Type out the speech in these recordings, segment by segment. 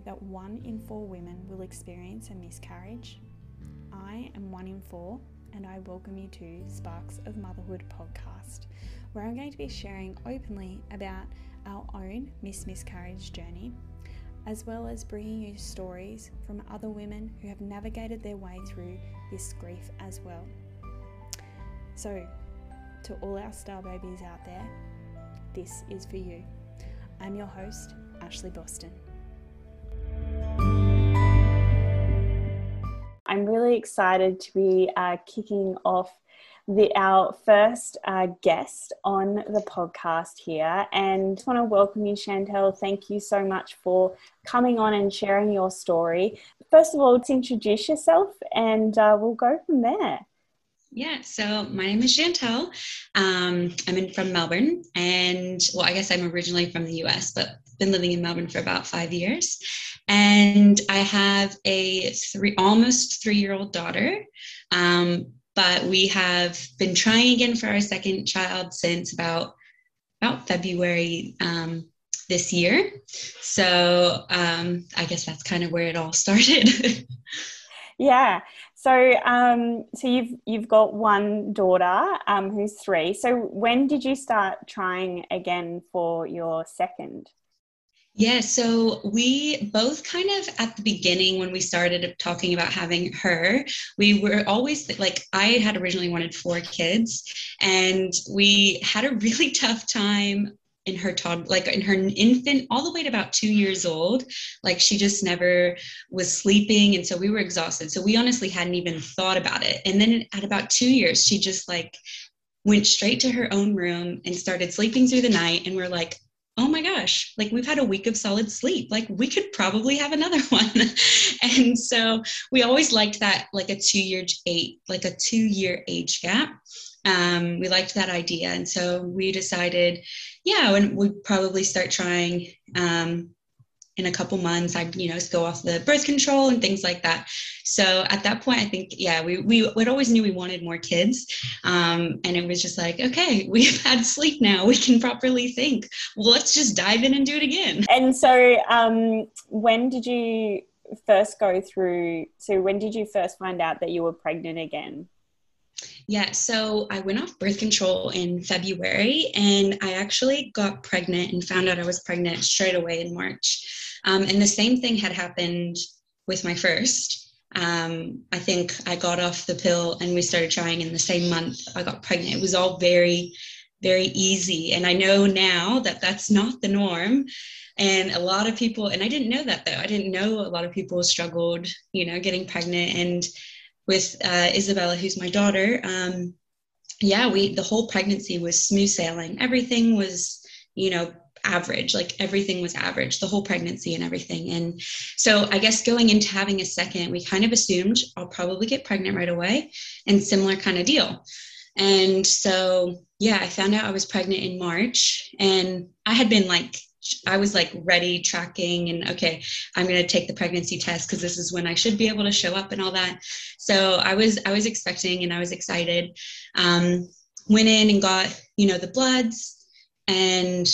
that one in four women will experience a miscarriage? I am one in four, and I welcome you to Sparks of Motherhood podcast, where I'm going to be sharing openly about our own miss miscarriage journey, as well as bringing you stories from other women who have navigated their way through this grief as well. So, to all our star babies out there, this is for you. I'm your host, Ashley Boston. I'm really excited to be uh, kicking off the, our first uh, guest on the podcast here. And I want to welcome you, Shantel. Thank you so much for coming on and sharing your story. First of all, let's introduce yourself and uh, we'll go from there. Yeah, so my name is Shantel. Um, I'm in, from Melbourne, and well, I guess I'm originally from the US, but been living in Melbourne for about five years. And I have a three, almost three year old daughter. Um, but we have been trying again for our second child since about about February um, this year. So um, I guess that's kind of where it all started. yeah. So, um, so you've you've got one daughter um, who's three. So, when did you start trying again for your second? Yeah, so we both kind of at the beginning when we started talking about having her, we were always like, I had originally wanted four kids, and we had a really tough time in her toddler, like in her infant, all the way to about two years old. Like she just never was sleeping. And so we were exhausted. So we honestly hadn't even thought about it. And then at about two years, she just like went straight to her own room and started sleeping through the night. And we're like, oh my gosh, like we've had a week of solid sleep. Like we could probably have another one. and so we always liked that, like a two year eight, like a two year age gap. Um, we liked that idea. And so we decided, yeah, and we'd probably start trying um, in a couple months i'd you know go off the birth control and things like that. So at that point i think yeah we we would always knew we wanted more kids. Um, and it was just like okay we've had sleep now. We can properly think. Well let's just dive in and do it again. And so um, when did you first go through so when did you first find out that you were pregnant again yeah, so I went off birth control in February and I actually got pregnant and found out I was pregnant straight away in March. Um, and the same thing had happened with my first. Um, I think I got off the pill and we started trying in the same month I got pregnant. It was all very, very easy. And I know now that that's not the norm. And a lot of people, and I didn't know that though. I didn't know a lot of people struggled, you know, getting pregnant. And with uh, Isabella, who's my daughter, um, yeah, we the whole pregnancy was smooth sailing. Everything was, you know, average. Like everything was average, the whole pregnancy and everything. And so I guess going into having a second, we kind of assumed I'll probably get pregnant right away, and similar kind of deal. And so yeah, I found out I was pregnant in March, and I had been like I was like ready tracking and okay, I'm going to take the pregnancy test because this is when I should be able to show up and all that. So I was I was expecting and I was excited. Um, went in and got you know the bloods, and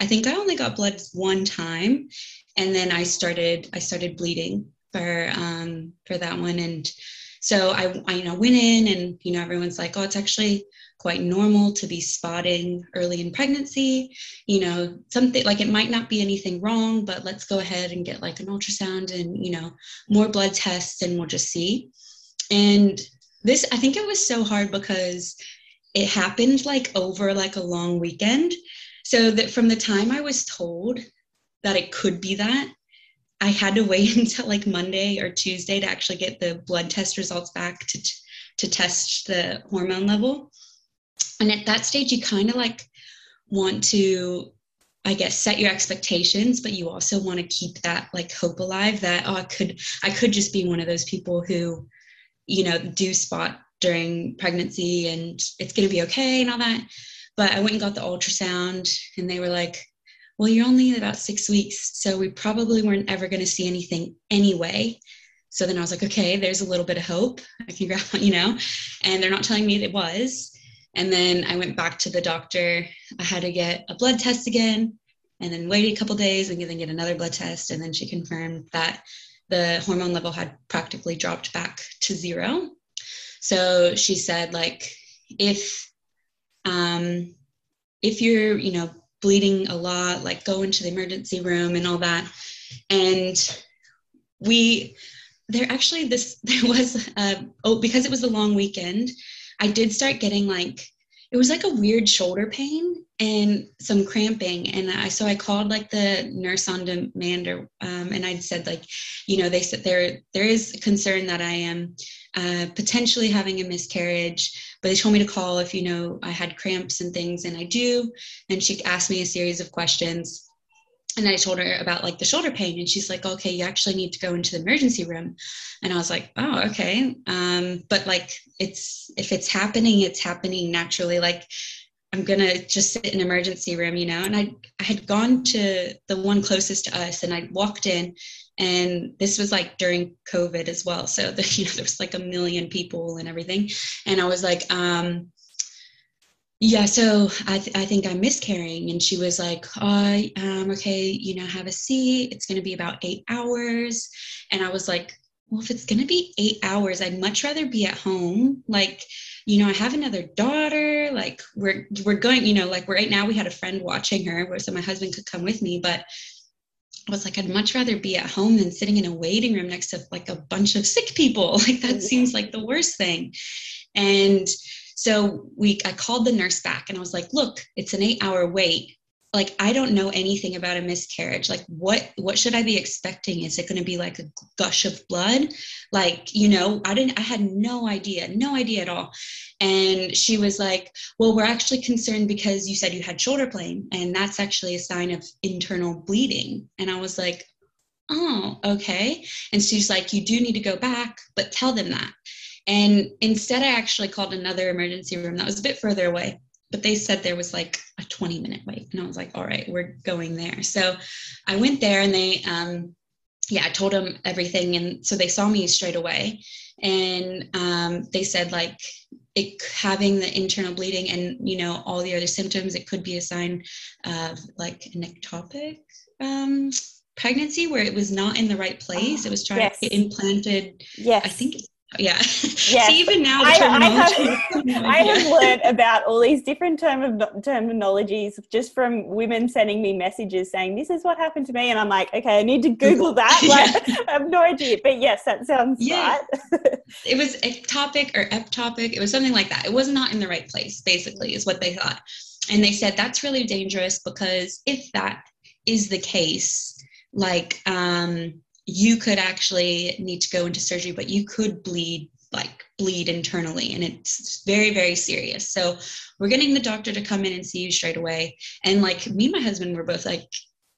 I think I only got bloods one time, and then I started I started bleeding for um, for that one and. So I, I, you know, went in and, you know, everyone's like, oh, it's actually quite normal to be spotting early in pregnancy. You know, something like it might not be anything wrong, but let's go ahead and get like an ultrasound and, you know, more blood tests and we'll just see. And this, I think it was so hard because it happened like over like a long weekend. So that from the time I was told that it could be that, I had to wait until like Monday or Tuesday to actually get the blood test results back to to test the hormone level and at that stage you kind of like want to i guess set your expectations but you also want to keep that like hope alive that oh i could i could just be one of those people who you know do spot during pregnancy and it's going to be okay and all that. But i went and got the ultrasound and they were like well you're only about six weeks so we probably weren't ever going to see anything anyway. So then i was like okay there's a little bit of hope. I can grab you know? And they're not telling me it was and then I went back to the doctor. I had to get a blood test again. and then waited a couple days and then get another blood test. And then she confirmed that the hormone level had practically dropped back to zero. So she said, like, if um, if you're, you know, bleeding a lot, like go into the emergency room and all that. And we there actually this there was uh, oh because it was a long weekend, I did start getting like it was like a weird shoulder pain and some cramping. And i so i called like the nurse on demand or um, and i'd said like you know they said there there is concern that i am uh, potentially having a miscarriage but they told me to call if you know i had cramps and things and i do. And she asked me a series of questions and I told her about like the shoulder pain, and she's like, "Okay, you actually need to go into the emergency room." And I was like, "Oh, okay." Um, but like, it's if it's happening, it's happening naturally. Like, I'm gonna just sit in emergency room, you know. And I I had gone to the one closest to us, and I walked in, and this was like during COVID as well. So the, you know, there was like a million people and everything, and I was like, um, yeah so I, th- I think i'm miscarrying and she was like oh, um, okay you know have a seat. It's going to be about eight hours. And i was like well if it's going to be eight hours i'd much rather be at home. Like you know i have another daughter. Like we're we're going you know like right now we had a friend watching her so my husband could come with me but I was like, I'd much rather be at home than sitting in a waiting room next to like a bunch of sick people. Like that seems like the worst thing. And so we I called the nurse back and I was like, look, it's an eight hour wait. Like I don't know anything about a miscarriage. Like what what should I be expecting? Is it going to be like a gush of blood? Like, you know, I didn't I had no idea, no idea at all. And she was like, Well, we're actually concerned because you said you had shoulder pain, and that's actually a sign of internal bleeding. And I was like, Oh, okay. And she's like, You do need to go back, but tell them that. And instead, I actually called another emergency room that was a bit further away, but they said there was like a 20 minute wait. And I was like, all right, we're going there. So I went there and they, um, yeah, I told them everything. And so they saw me straight away. And um, they said, like, it, having the internal bleeding and you know all the other symptoms it could be a sign of like an ectopic um, pregnancy where it was not in the right place it was trying yes. to get implanted yes i think yeah. Yes. See, even now, I, I, have, I have learned about all these different term of, terminologies just from women sending me messages saying, This is what happened to me. And I'm like, Okay, I need to Google that. Like, yeah. I have no idea. But yes, that sounds yeah. right. it was ectopic or ectopic. It was something like that. It was not in the right place, basically, is what they thought. And they said, That's really dangerous because if that is the case, like, um, you could actually need to go into surgery, but you could bleed like bleed internally and it's very very serious. So we're getting the doctor to come in and see you straight away. And like me and my husband were both like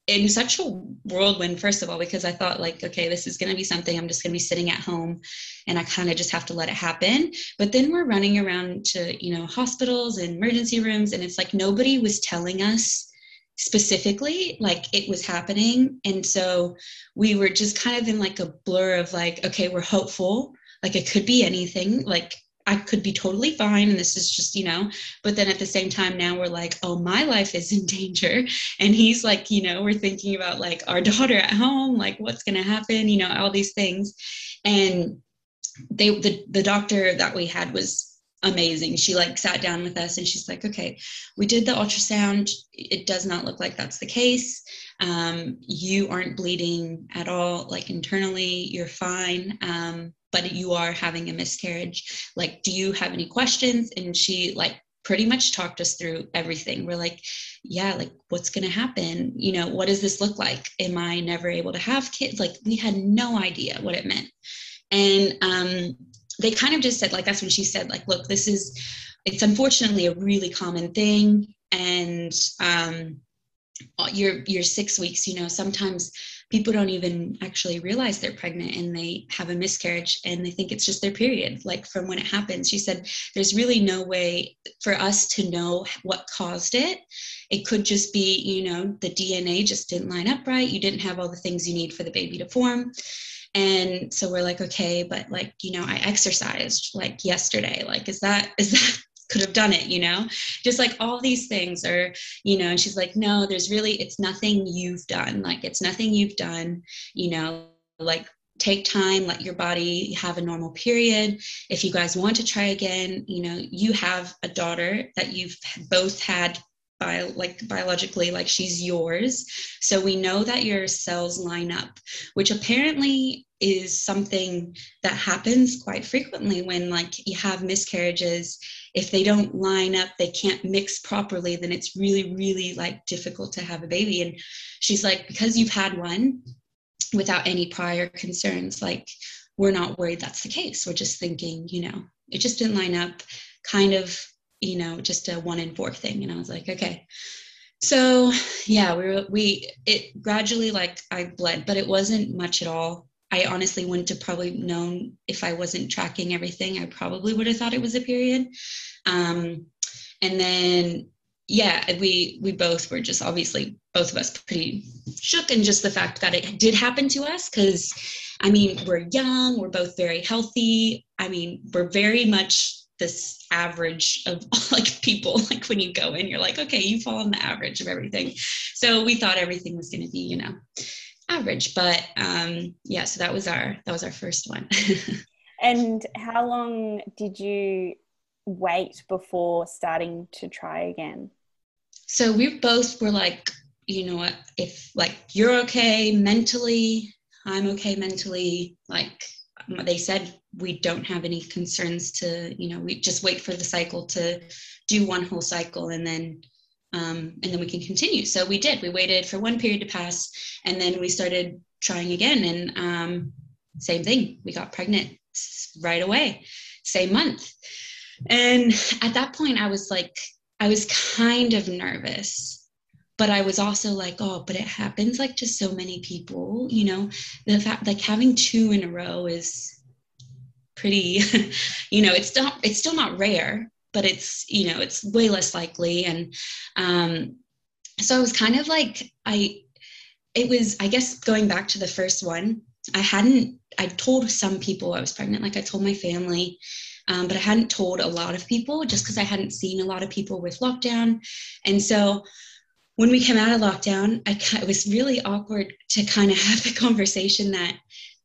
in such a whirlwind first of all because i thought like okay this is going to be something i'm just going to be sitting at home and i kind of just have to let it happen. But then we're running around to you know hospitals and emergency rooms and it's like nobody was telling us specifically like it was happening and so we were just kind of in like a blur of like okay we're hopeful like it could be anything like I could be totally fine and this is just, you know, but then at the same time now we're like, oh, my life is in danger. And he's like, you know, we're thinking about like our daughter at home, like what's going to happen, you know, all these things. And they, the, the doctor that we had was amazing. She like sat down with us and she's like, okay, we did the ultrasound. It does not look like that's the case. Um, you aren't bleeding at all, like internally, you're fine. Um, but you are having a miscarriage. Like, do you have any questions? And she like pretty much talked us through everything. We're like, yeah, like what's going to happen? You know, what does this look like? Am I never able to have kids? Like, we had no idea what it meant. And um, they kind of just said like that's when she said like look this is it's unfortunately a really common thing. And um your your six weeks you know sometimes people don't even actually realize they're pregnant and they have a miscarriage and they think it's just their period like from when it happens she said there's really no way for us to know what caused it. It could just be you know the dna just didn't line up right. You didn't have all the things you need for the baby to form and so we're like okay but like you know i exercised like yesterday like is that is that could have done it, you know? Just like all these things are, you know, and she's like, no, there's really, it's nothing you've done. Like, it's nothing you've done, you know, like take time let your body have a normal period if you guys want to try again you know you have a daughter that you've both had like biologically like she's yours. So we know that your cells line up which apparently is something that happens quite frequently when like you have miscarriages. If they don't line up they can't mix properly then it's really really like difficult to have a baby. And she's like because you've had one without any prior concerns like we're not worried that's the case. We're just thinking you know it just didn't line up kind of you know just a one in four thing. And i was like okay. So yeah we were we it gradually like i bled but it wasn't much at all. I honestly wouldn't have probably known if i wasn't tracking everything i probably would have thought it was a period. Um, and then yeah we we both were just obviously both of us pretty shook and just the fact that it did happen to us because i mean we're young we're both very healthy. I mean we're very much this average of like people like when you go in you're like okay you fall on the average of everything. So we thought everything was going to be you know average but um yeah so that was our that was our first one. And how long did you wait before starting to try again? So we both were like you know what? If like you're okay mentally i'm okay mentally like they said we don't have any concerns to you know we just wait for the cycle to do one whole cycle and then um, and then we can continue. So we did. We waited for one period to pass and then we started trying again and um, same thing. We got pregnant right away same month. And at that point i was like i was kind of nervous but I was also like, oh, but it happens like to so many people, you know, the fact like having two in a row is pretty, you know, it's still it's still not rare, but it's, you know, it's way less likely. And um, so I was kind of like, I it was, I guess going back to the first one, I hadn't I told some people I was pregnant, like I told my family. Um, but I hadn't told a lot of people just because I hadn't seen a lot of people with lockdown. And so when we came out of lockdown, I, it was really awkward to kind of have the conversation that,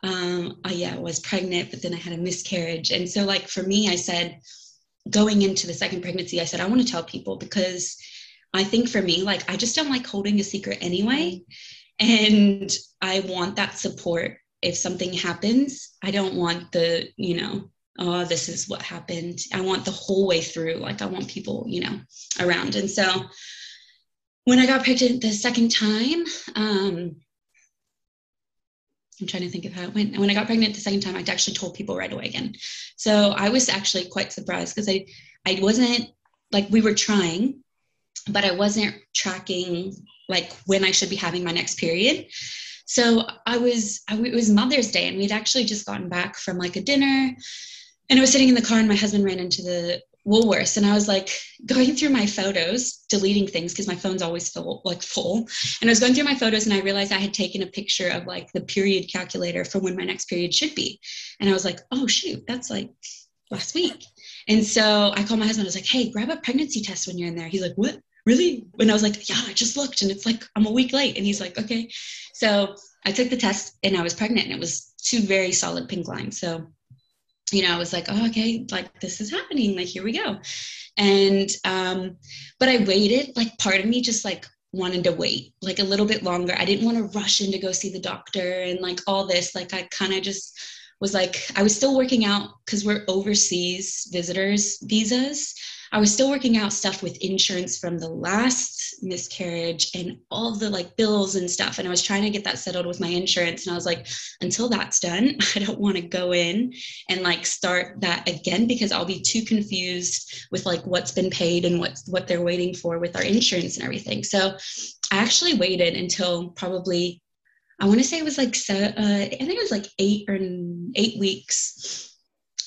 um, oh yeah, I was pregnant, but then I had a miscarriage. And so, like, for me, I said, going into the second pregnancy, I said, I want to tell people because I think for me, like, I just don't like holding a secret anyway. And I want that support if something happens. I don't want the, you know, oh, this is what happened. I want the whole way through. Like, I want people, you know, around. And so, when I got pregnant the second time, um, I'm trying to think of how it went. And when I got pregnant the second time, I actually told people right away again. So I was actually quite surprised because I, I wasn't like we were trying, but I wasn't tracking like when I should be having my next period. So I was, I, it was Mother's Day, and we'd actually just gotten back from like a dinner, and I was sitting in the car, and my husband ran into the Woolworths and I was like going through my photos, deleting things because my phone's always full, like full. And I was going through my photos and I realized I had taken a picture of like the period calculator for when my next period should be. And I was like, oh shoot, that's like last week. And so I called my husband. I was like, hey, grab a pregnancy test when you're in there. He's like, what? Really? And I was like, yeah, I just looked and it's like I'm a week late. And he's like, okay. So I took the test and I was pregnant and it was two very solid pink lines. So you know, I was like, oh, okay, like this is happening. Like, here we go. And, um, but I waited, like, part of me just like wanted to wait like a little bit longer. I didn't want to rush in to go see the doctor and like all this. Like, I kind of just was like, I was still working out because we're overseas visitors visas. I was still working out stuff with insurance from the last miscarriage and all the like bills and stuff. And I was trying to get that settled with my insurance. And I was like, until that's done, I don't want to go in and like start that again because I'll be too confused with like what's been paid and what's what they're waiting for with our insurance and everything. So I actually waited until probably I want to say it was like uh, I think it was like eight or eight weeks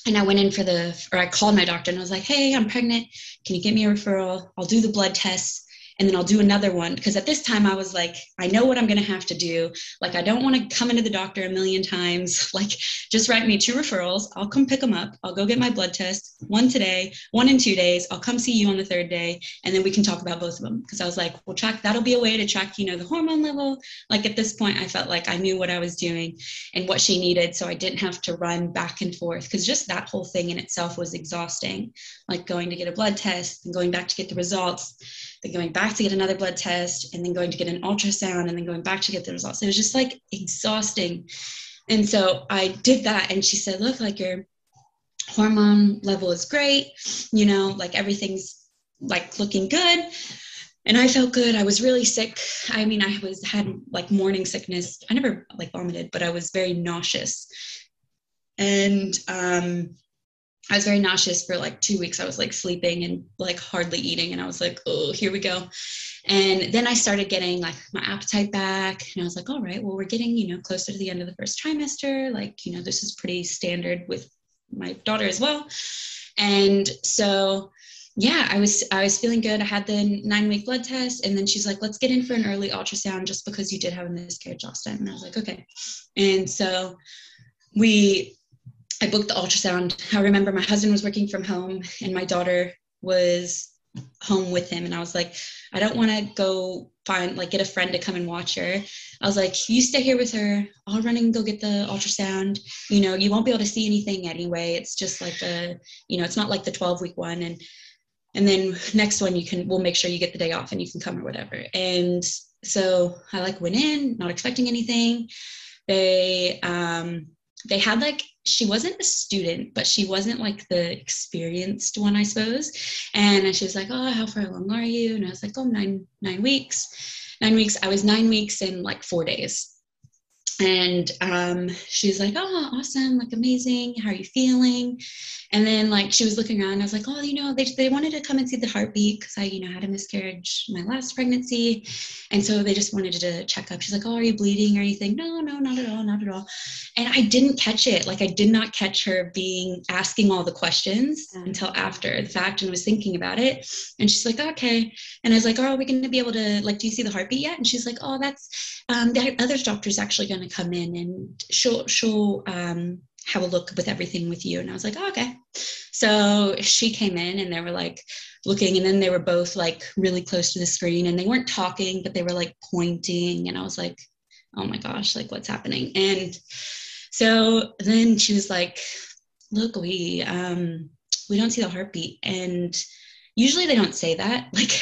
and I went in for the, or I called my doctor and I was like, hey, I'm pregnant. Can you get me a referral? I'll do the blood tests and then I'll do another one because at this time I was like, I know what I'm going to have to do. Like, I don't want to come into the doctor a million times. Like, just write me two referrals. I'll come pick them up. I'll go get my blood test, one today, one in two days. I'll come see you on the third day, and then we can talk about both of them. Because I was like, well, track that'll be a way to track, you know, the hormone level. Like, at this point, I felt like I knew what I was doing and what she needed. So I didn't have to run back and forth because just that whole thing in itself was exhausting. Like, going to get a blood test and going back to get the results then going back to get another blood test, and then going to get an ultrasound, and then going back to get the results. It was just like exhausting. And so I did that, and she said, Look, like your hormone level is great, you know, like everything's like looking good. And I felt good. I was really sick. I mean, I was had like morning sickness. I never like vomited, but I was very nauseous. And um I was very nauseous for like two weeks. I was like sleeping and like hardly eating. And I was like, oh, here we go. And then I started getting like my appetite back. And I was like, all right, well, we're getting, you know, closer to the end of the first trimester. Like, you know, this is pretty standard with my daughter as well. And so, yeah, I was I was feeling good. I had the nine week blood test, and then she's like, "Let's get in for an early ultrasound, just because you did have a miscarriage last time." And I was like, "Okay." And so we I booked the ultrasound. I remember my husband was working from home and my daughter was home with him. And I was like, I don't want to go find, like, get a friend to come and watch her. I was like, you stay here with her. I'll run and go get the ultrasound. You know, you won't be able to see anything anyway. It's just like a, you know, it's not like the 12 week one. And, and then next one you can, we'll make sure you get the day off and you can come or whatever. And so I like went in, not expecting anything. They, um, they had like she wasn't a student, but she wasn't like the experienced one, I suppose. And she was like, "Oh, how far along are you?" And I was like, "Oh, nine nine weeks." Nine weeks. I was nine weeks in like four days. And um, she's like, "Oh, awesome! Like amazing. How are you feeling?" And then like she was looking around. I was like, "Oh, you know, they they wanted to come and see the heartbeat because I, you know, had a miscarriage my last pregnancy, and so they just wanted to check up." She's like, "Oh, are you bleeding or anything?" No, no, not at all, not at all. And I didn't catch it. Like I did not catch her being asking all the questions mm-hmm. until after the fact, and was thinking about it. And she's like, "Okay." And I was like, "Oh, are we going to be able to like? Do you see the heartbeat yet?" And she's like, "Oh, that's um, the other doctor's actually going to." Come in and she'll she'll um, have a look with everything with you. And i was like oh, okay. So she came in and they were like looking and then they were both like really close to the screen and they weren't talking but they were like pointing. And i was like oh my gosh like what's happening? And so then she was like look we um we don't see the heartbeat. And usually they don't say that. Like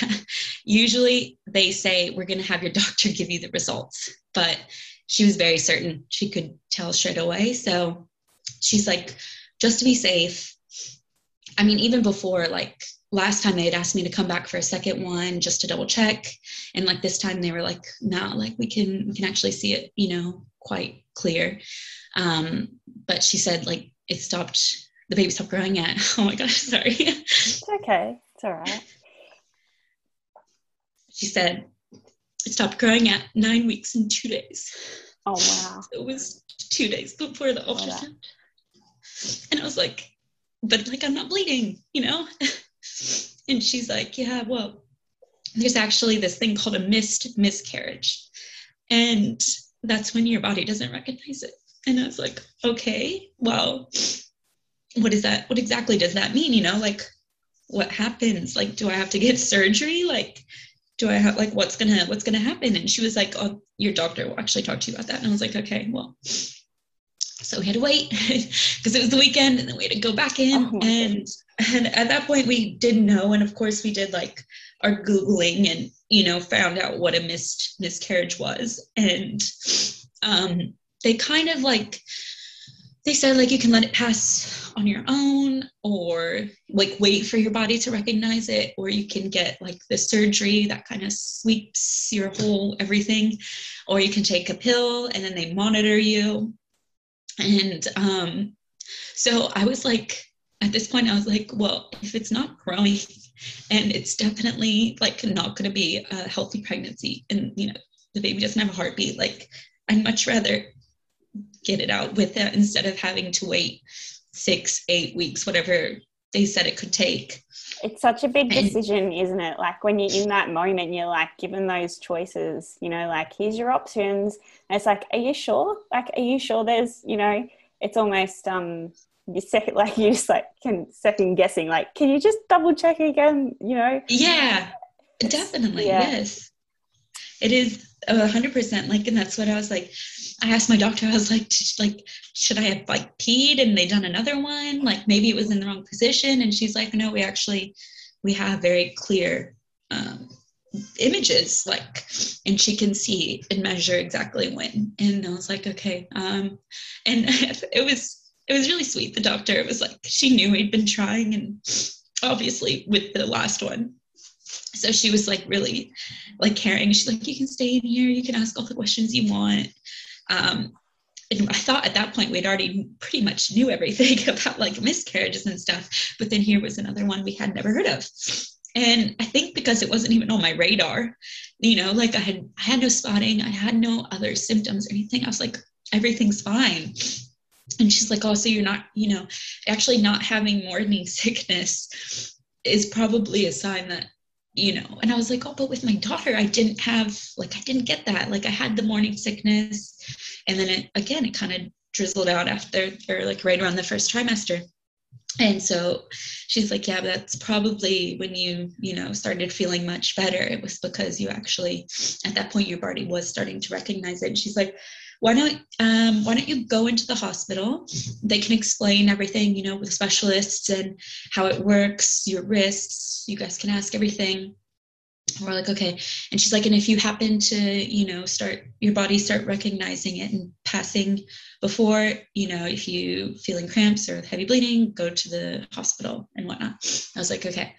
usually they say we're going to have your doctor give you the results. But she was very certain she could tell straight away. So she's like, just to be safe. I mean, even before, like last time they had asked me to come back for a second one just to double check. And like this time they were like, no, like we can we can actually see it, you know, quite clear. Um, but she said like it stopped the baby stopped growing at oh my gosh, sorry. It's okay. It's all right. She said it stopped growing at nine weeks and two days. Oh wow! it was two days before the ultrasound, and I was like, "But like I'm not bleeding, you know." and she's like, "Yeah, well, there's actually this thing called a missed miscarriage, and that's when your body doesn't recognize it." And I was like, "Okay, well, what is that? What exactly does that mean? You know, like." what happens like do i have to get surgery like do I have like what's gonna what's gonna happen? And she was like, Oh, your doctor will actually talk to you about that. And I was like, Okay, well. So we had to wait because it was the weekend and then we had to go back in. Oh, and and at that point we didn't know. And of course we did like our Googling and you know found out what a missed miscarriage was. And um they kind of like they said like you can let it pass on your own or like wait for your body to recognize it or you can get like the surgery that kind of sweeps your whole everything or you can take a pill and then they monitor you. And um so i was like at this point i was like well if it's not growing and it's definitely like not going to be a healthy pregnancy and you know the baby doesn't have a heartbeat like i'd much rather get it out with it instead of having to wait six, eight weeks, whatever they said it could take. It's such a big decision, isn't it? Like when you're in that moment, you're like given those choices, you know, like here's your options. And it's like, are you sure? Like, are you sure there's, you know, it's almost um you second like you just like can second guessing. Like, can you just double check again? You know? Yeah, definitely. Yeah. Yes. It is a hundred percent like, and that's what I was like. I asked my doctor, I was like, like, should I have like peed and they done another one? Like maybe it was in the wrong position. And she's like, no, we actually, we have very clear um, images like and she can see and measure exactly when. And i was like okay um and it was it was really sweet. The doctor was like she knew we'd been trying and obviously with the last one. So she was like really like caring. She's like you can stay in here. You can ask all the questions you want um and I thought at that point we'd already pretty much knew everything about like miscarriages and stuff. But then here was another one we had never heard of. And I think because it wasn't even on my radar, you know, like I had I had no spotting, I had no other symptoms or anything. I was like, everything's fine. And she's like, oh, so you're not, you know, actually not having morning sickness is probably a sign that you know and i was like oh but with my daughter i didn't have like i didn't get that. Like i had the morning sickness. And then it again it kind of drizzled out after or like right around the first trimester. And so she's like yeah that's probably when you you know started feeling much better. It was because you actually at that point your body was starting to recognize it. And she's like why don't um, why don't you go into the hospital? They can explain everything you know with specialists and how it works your risks. You guys can ask everything. We're like okay. And she's like and if you happen to you know start your body start recognizing it and passing before you know if you feeling cramps or heavy bleeding go to the hospital and whatnot. I was like okay.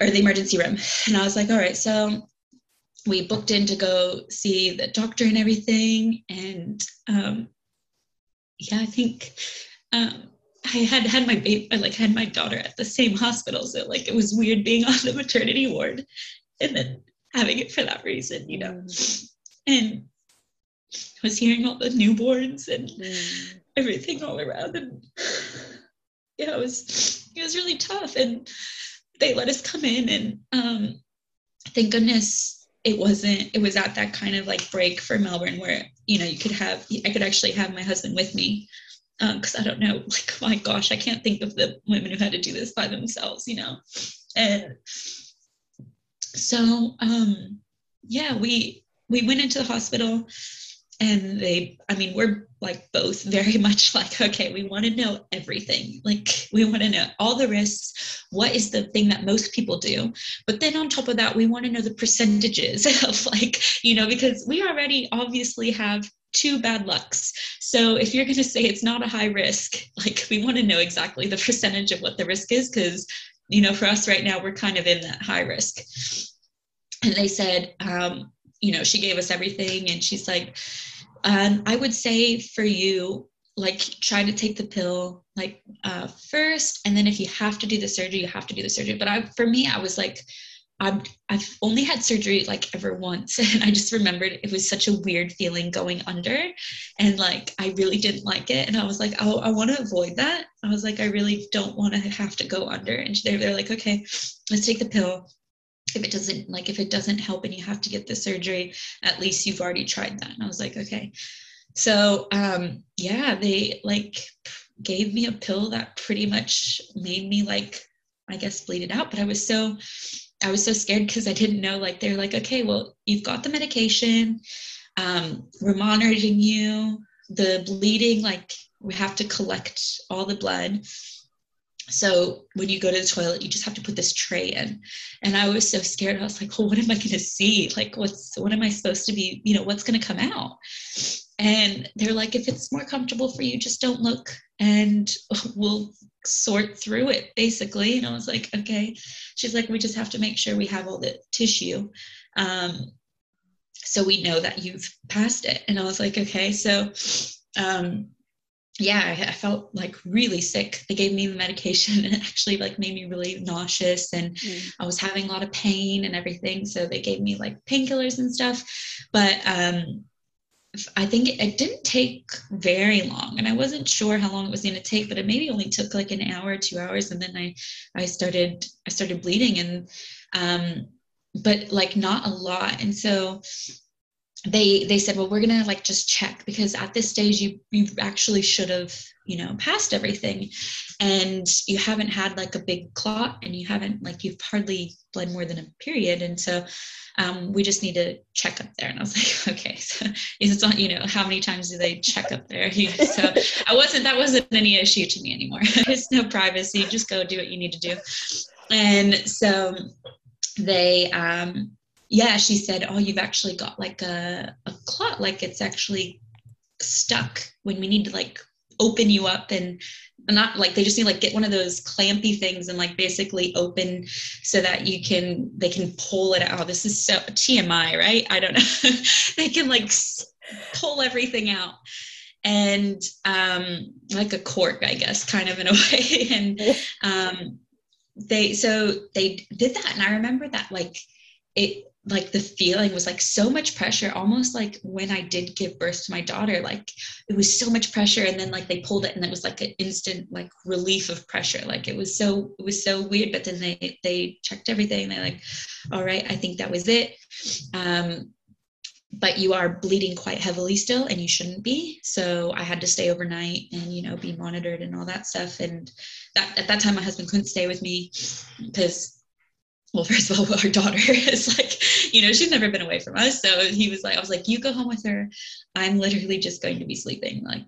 Or the emergency room. And i was like all right so we booked in to go see the doctor and everything and um yeah i think um I had had my baby, like had my daughter at the same hospital, so like it was weird being on the maternity ward and then having it for that reason, you know. And I was hearing all the newborns and everything all around, and yeah, it was it was really tough. And they let us come in, and um, thank goodness it wasn't. It was at that kind of like break for Melbourne where you know you could have I could actually have my husband with me because um, I don't know, like, my gosh, I can't think of the women who had to do this by themselves, you know. And so um yeah we we went into the hospital and they i mean we're like both very much like okay we want to know everything. Like we want to know all the risks. What is the thing that most people do? But then on top of that we want to know the percentages of like you know because we already obviously have two bad lucks. So if you're going to say it's not a high risk like we want to know exactly the percentage of what the risk is because you know, for us right now, we're kind of in that high risk. And they said, um, you know, she gave us everything, and she's like, um, I would say for you, like, try to take the pill like uh, first, and then if you have to do the surgery, you have to do the surgery. But I, for me, I was like, I'm, I've only had surgery like ever once. And I just remembered it was such a weird feeling going under. And like, I really didn't like it. And I was like, oh, I want to avoid that. I was like, I really don't want to have to go under. And they're, they're like, okay, let's take the pill. If it doesn't, like, if it doesn't help and you have to get the surgery, at least you've already tried that. And I was like, okay. So, um, yeah, they like gave me a pill that pretty much made me like, I guess, bleed it out. But I was so, I was so scared because I didn't know. Like they're like, okay, well, you've got the medication. Um, we're monitoring you. The bleeding, like we have to collect all the blood. So when you go to the toilet, you just have to put this tray in. And I was so scared. I was like, well, what am I going to see? Like, what's what am I supposed to be? You know, what's going to come out? And they're like, if it's more comfortable for you, just don't look, and we'll sort through it basically and i was like okay she's like we just have to make sure we have all the tissue um, so we know that you've passed it and i was like okay so um, yeah I, I, felt like really sick. They gave me the medication and it actually like made me really nauseous and mm. i was having a lot of pain and everything so they gave me like painkillers and stuff. But um I think it, it, didn't take very long, and I wasn't sure how long it was going to take, but it maybe only took like an hour, two hours, and then I I started I started bleeding, and um, but like not a lot, and so they they said, well, we're gonna like just check because at this stage you you actually should have you know passed everything, and you haven't had like a big clot, and you haven't like you've hardly bled more than a period, and so um, we just need to check up there. And I was like, okay, so it's not, you know, how many times do they check up there? so I wasn't, that wasn't any issue to me anymore. There's no privacy. Just go do what you need to do. And so they, um, yeah, she said, oh, you've actually got like a, a clot, like it's actually stuck when we need to like open you up and not like they just need like get one of those clampy things and like basically open so that you can they can pull it out. Oh, this is so TMI, right? I don't know. they can like pull everything out and um like a cork, I guess, kind of in a way. and um they so they did that and I remember that like it like the feeling was like so much pressure almost like when i did give birth to my daughter like it was so much pressure and then like they pulled it and it was like an instant like relief of pressure. Like it was so it was so weird but then they they checked everything and they're like all right i think that was it. Um but you are bleeding quite heavily still and you shouldn't be. So i had to stay overnight and you know be monitored and all that stuff and that at that time my husband couldn't stay with me because well, first of all, our daughter is like, you know, she's never been away from us. So he was like, I was like, you go home with her. I'm literally just going to be sleeping. Like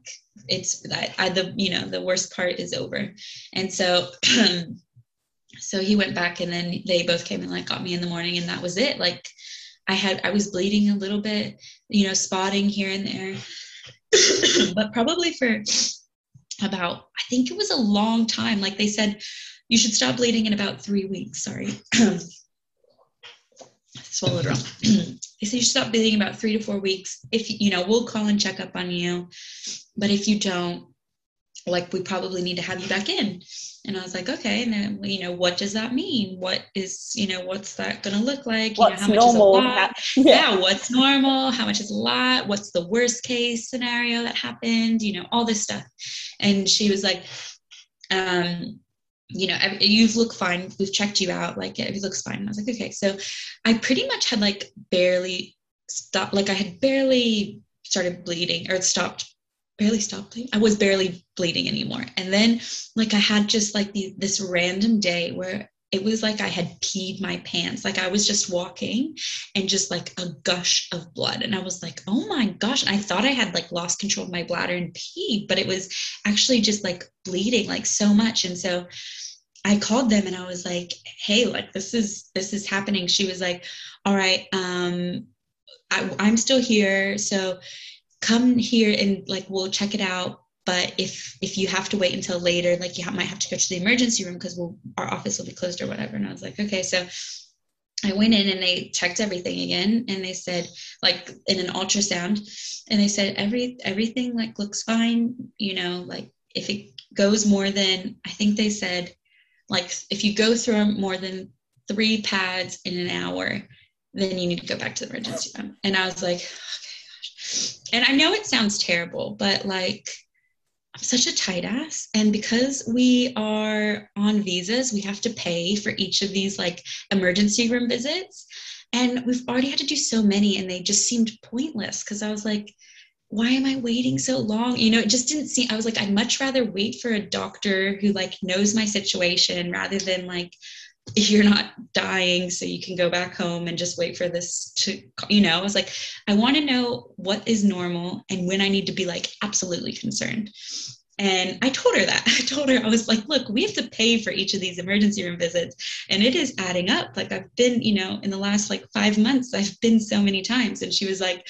it's that I, the, you know, the worst part is over. And so, so he went back and then they both came and like got me in the morning and that was it. Like I had, I was bleeding a little bit, you know, spotting here and there, but probably for about, I think it was a long time. Like they said, you should stop bleeding in about three weeks. Sorry. Swallowed wrong. they say you should stop bleeding about three to four weeks. If you know, we'll call and check up on you. But if you don't, like we probably need to have you back in. And I was like, okay. And then, you know, what does that mean? What is, you know, what's that going to look like? You what's know, how much normal? Is a lot? Yeah. yeah. What's normal? How much is a lot? What's the worst case scenario that happened? You know, all this stuff. And she was like, um, you know, you've looked fine. We've checked you out. Like, it looks fine. And I was like, okay. So I pretty much had like barely stopped, like, I had barely started bleeding or stopped, barely stopped bleeding. I was barely bleeding anymore. And then, like, I had just like the, this random day where it was like I had peed my pants. Like I was just walking and just like a gush of blood. And I was like, oh my gosh. And I thought I had like lost control of my bladder and peed, but it was actually just like bleeding like so much. And so I called them and I was like, hey, like this is this is happening. She was like, all right, um, I, I'm still here. So come here and like we'll check it out but if if you have to wait until later like you might have to go to the emergency room because we'll, our office will be closed or whatever. And i was like okay. So i went in and they checked everything again and they said like in an ultrasound and they said every everything like looks fine you know like if it goes more than i think they said like if you go through more than three pads in an hour then you need to go back to the emergency room. And i was like oh okay gosh. And i know it sounds terrible but like I'm such a tight ass. And because we are on visas, we have to pay for each of these like emergency room visits. And we've already had to do so many, and they just seemed pointless because I was like, why am I waiting so long? You know, it just didn't seem, I was like, I'd much rather wait for a doctor who like knows my situation rather than like you're not dying so you can go back home and just wait for this to you know i was like i want to know what is normal and when i need to be like absolutely concerned. And i told her that. I told her i was like look we have to pay for each of these emergency room visits and it is adding up. Like i've been you know in the last like five months i've been so many times. And she was like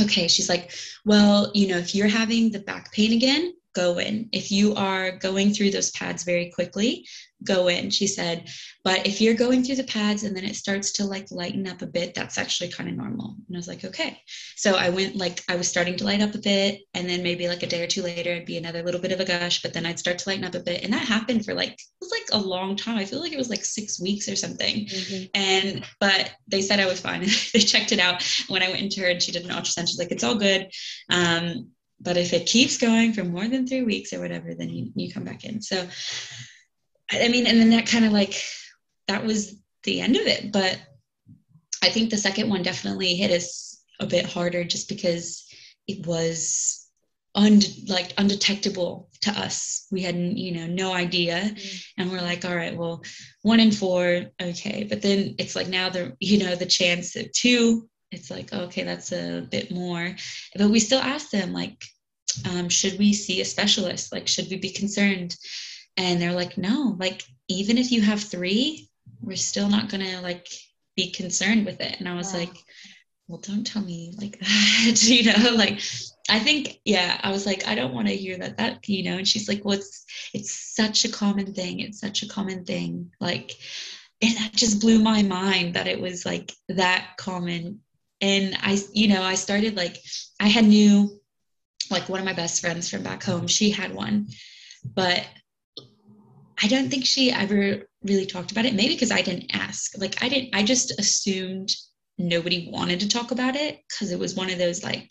okay. She's like well you know if you're having the back pain again go in. If you are going through those pads very quickly, go in. She said, but if you're going through the pads and then it starts to like lighten up a bit, that's actually kind of normal. And I was like, okay. So I went like I was starting to light up a bit, and then maybe like a day or two later, it'd be another little bit of a gush, but then I'd start to lighten up a bit. And that happened for like it was like a long time. I feel like it was like six weeks or something. Mm-hmm. And but they said I was fine. they checked it out. When I went into her and she did an ultrasound, she's like, it's all good. Um, but if it keeps going for more than three weeks or whatever, then you, you come back in. So, I mean, and then that kind of like, that was the end of it. But I think the second one definitely hit us a bit harder just because it was un- like undetectable to us. We had, you know, no idea. Mm. And we're like, all right, well, one in four, okay. But then it's like now the, you know, the chance of two it's like okay that's a bit more. But we still ask them like um, should we see a specialist? Like should we be concerned? And they're like no like even if you have three we're still not gonna like be concerned with it. And i was wow. like well don't tell me like that you know like i think yeah i was like i don't want to hear that that you know? And she's like well it's it's such a common thing it's such a common thing like and that just blew my mind that it was like that common and i you know i started like i had new, like one of my best friends from back home she had one. But i don't think she ever really talked about it maybe because i didn't ask. Like i didn't i just assumed nobody wanted to talk about it because it was one of those like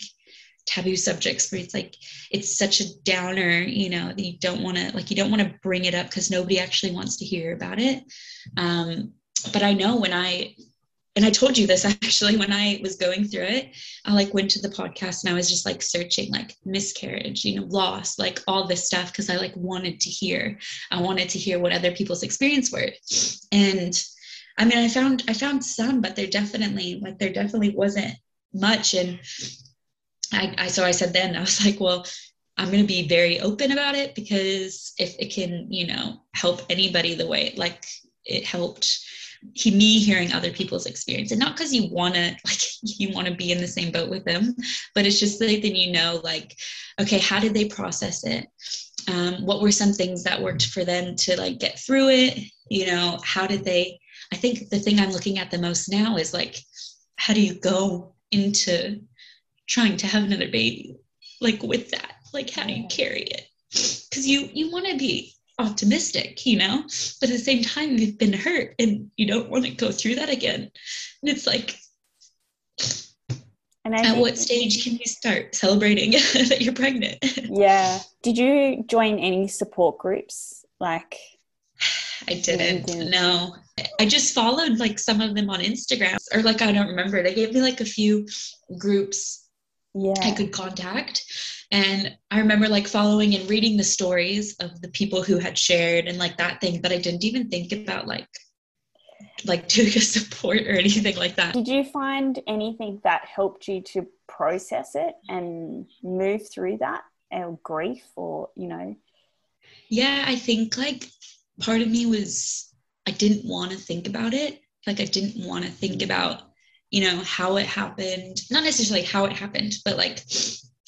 taboo subjects where it's like it's such a downer you know that you don't want to like you don't want to bring it up because nobody actually wants to hear about it. Um, but i know when i and I told you this actually when I was going through it. I like went to the podcast and I was just like searching like miscarriage, you know, loss, like all this stuff because I like wanted to hear. I wanted to hear what other people's experience were. And I mean, I found I found some, but there definitely like there definitely wasn't much. And I, I so I said then I was like, well, I'm going to be very open about it because if it can, you know, help anybody the way like it helped he, me hearing other people's experience and not because you want to like you want to be in the same boat with them but it's just like then you know like okay how did they process it? Um, what were some things that worked for them to like get through it? You know how did they i think the thing i'm looking at the most now is like how do you go into trying to have another baby like with that? Like how do you carry it? Because you you want to be optimistic, you know, but at the same time, you've been hurt and you don't want to go through that again. And it's like, and I at what stage can you start celebrating that you're pregnant? yeah. Did you join any support groups? Like, I didn't. didn't. No. I just followed like some of them on Instagram or like I don't remember. They gave me like a few groups yeah. I could contact. And I remember like following and reading the stories of the people who had shared and like that thing, but I didn't even think about like like doing a support or anything like that. Did you find anything that helped you to process it and move through that or grief or, you know? Yeah, I think like part of me was I didn't want to think about it. Like I didn't want to think about, you know, how it happened. Not necessarily how it happened, but like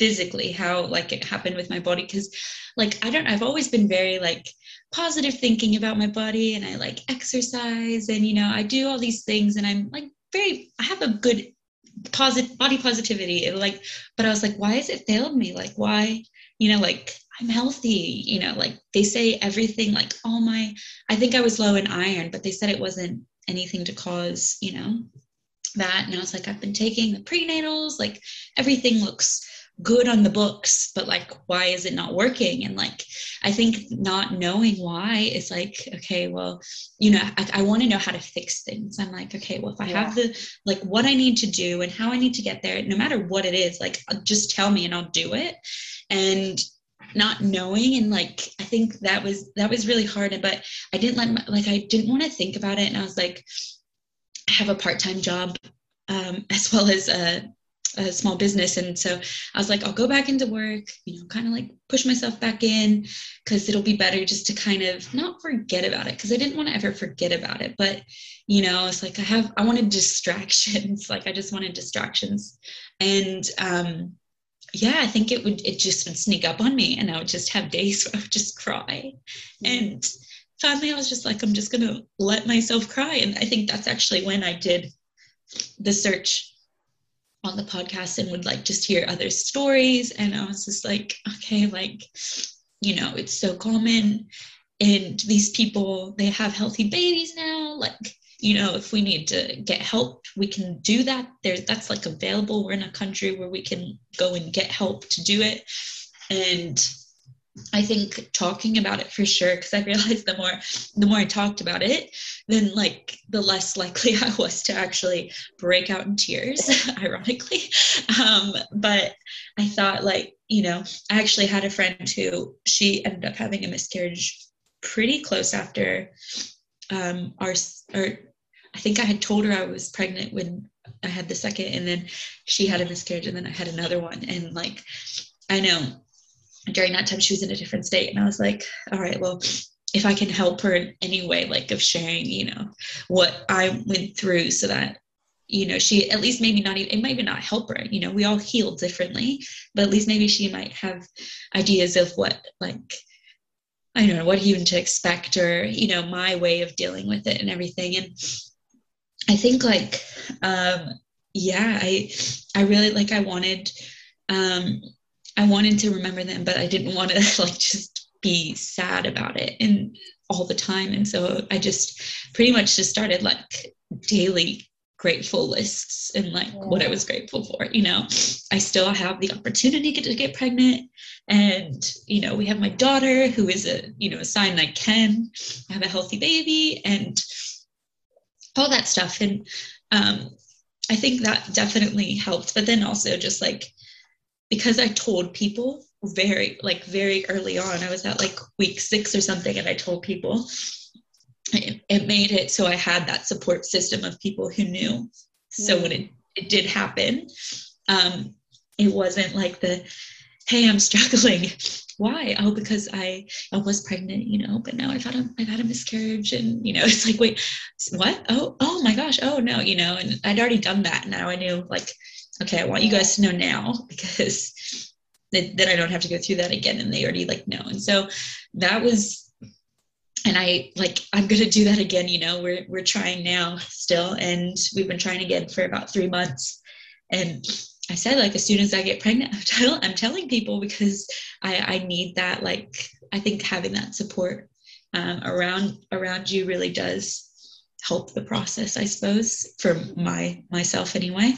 physically how like it happened with my body because like i don't i've always been very like positive thinking about my body and i like exercise and you know i do all these things and i'm like very i have a good positive body positivity it, like but i was like why has it failed me? Like why you know like i'm healthy? You know like they say everything like all my i think i was low in iron but they said it wasn't anything to cause you know that. And i was like i've been taking the prenatals like everything looks good on the books but like why is it not working? And like i think not knowing why is like okay well you know i, I want to know how to fix things. I'm like okay well if i yeah. have the like what i need to do and how i need to get there no matter what it is like uh, just tell me and i'll do it. And not knowing and like i think that was that was really hard but i didn't let like i didn't want to think about it. And i was like i have a part-time job um, as well as a a small business and so i was like i'll go back into work you know kind of like push myself back in because it'll be better just to kind of not forget about it because i didn't want to ever forget about it but you know it's like i have i wanted distractions like i just wanted distractions and um yeah, I think it would, it just would sneak up on me and I would just have days where I would just cry. And finally I was just like, I'm just going to let myself cry. And I think that's actually when I did the search on the podcast and would like just hear other stories. And I was just like, okay, like, you know, it's so common. And these people, they have healthy babies now. Like, you know, if we need to get help, we can do that. There's that's like available. We're in a country where we can go and get help to do it. And I think talking about it for sure, because I realized the more the more I talked about it, then like the less likely I was to actually break out in tears, ironically. Um, but I thought like, you know, I actually had a friend who she ended up having a miscarriage pretty close after um, our or I think I had told her I was pregnant when I had the second, and then she had a miscarriage, and then I had another one, and like I know during that time she was in a different state. And i was like all right well if i can help her in any way like of sharing you know what i went through so that you know she at least maybe not even it might even not help her. You know we all heal differently but at least maybe she might have ideas of what like i don't know what even to expect or you know my way of dealing with it and everything. And i think like um yeah i i really like i wanted um I wanted to remember them, but I didn't want to like just be sad about it and all the time. And so I just pretty much just started like daily grateful lists and like yeah. what I was grateful for. You know, I still have the opportunity to get pregnant, and you know, we have my daughter who is a you know a sign I can have a healthy baby and all that stuff. And um, I think that definitely helped. But then also just like because I told people very like very early on, I was at like week six or something, and I told people it, it made it so I had that support system of people who knew. So when it, it did happen, um, it wasn't like the hey i'm struggling. Why? Oh because i i was pregnant you know but now i've had a i've had a miscarriage and you know it's like wait what? Oh oh my gosh. Oh no you know and i'd already done that. Now i knew like okay, I want you guys to know now because then I don't have to go through that again. And they already like know. And so that was, and I like, I'm going to do that again. You know, we're, we're trying now still. And we've been trying again for about three months. And I said, like, as soon as I get pregnant, I'm, tell, I'm telling people because I, I need that. Like, I think having that support um, around, around you really does help the process, I suppose, for my, myself anyway.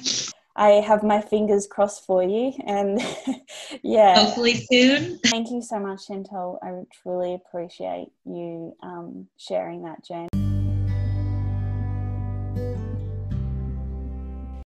I have my fingers crossed for you. And yeah. Hopefully soon. Thank you so much, Shantel. I truly appreciate you um, sharing that journey.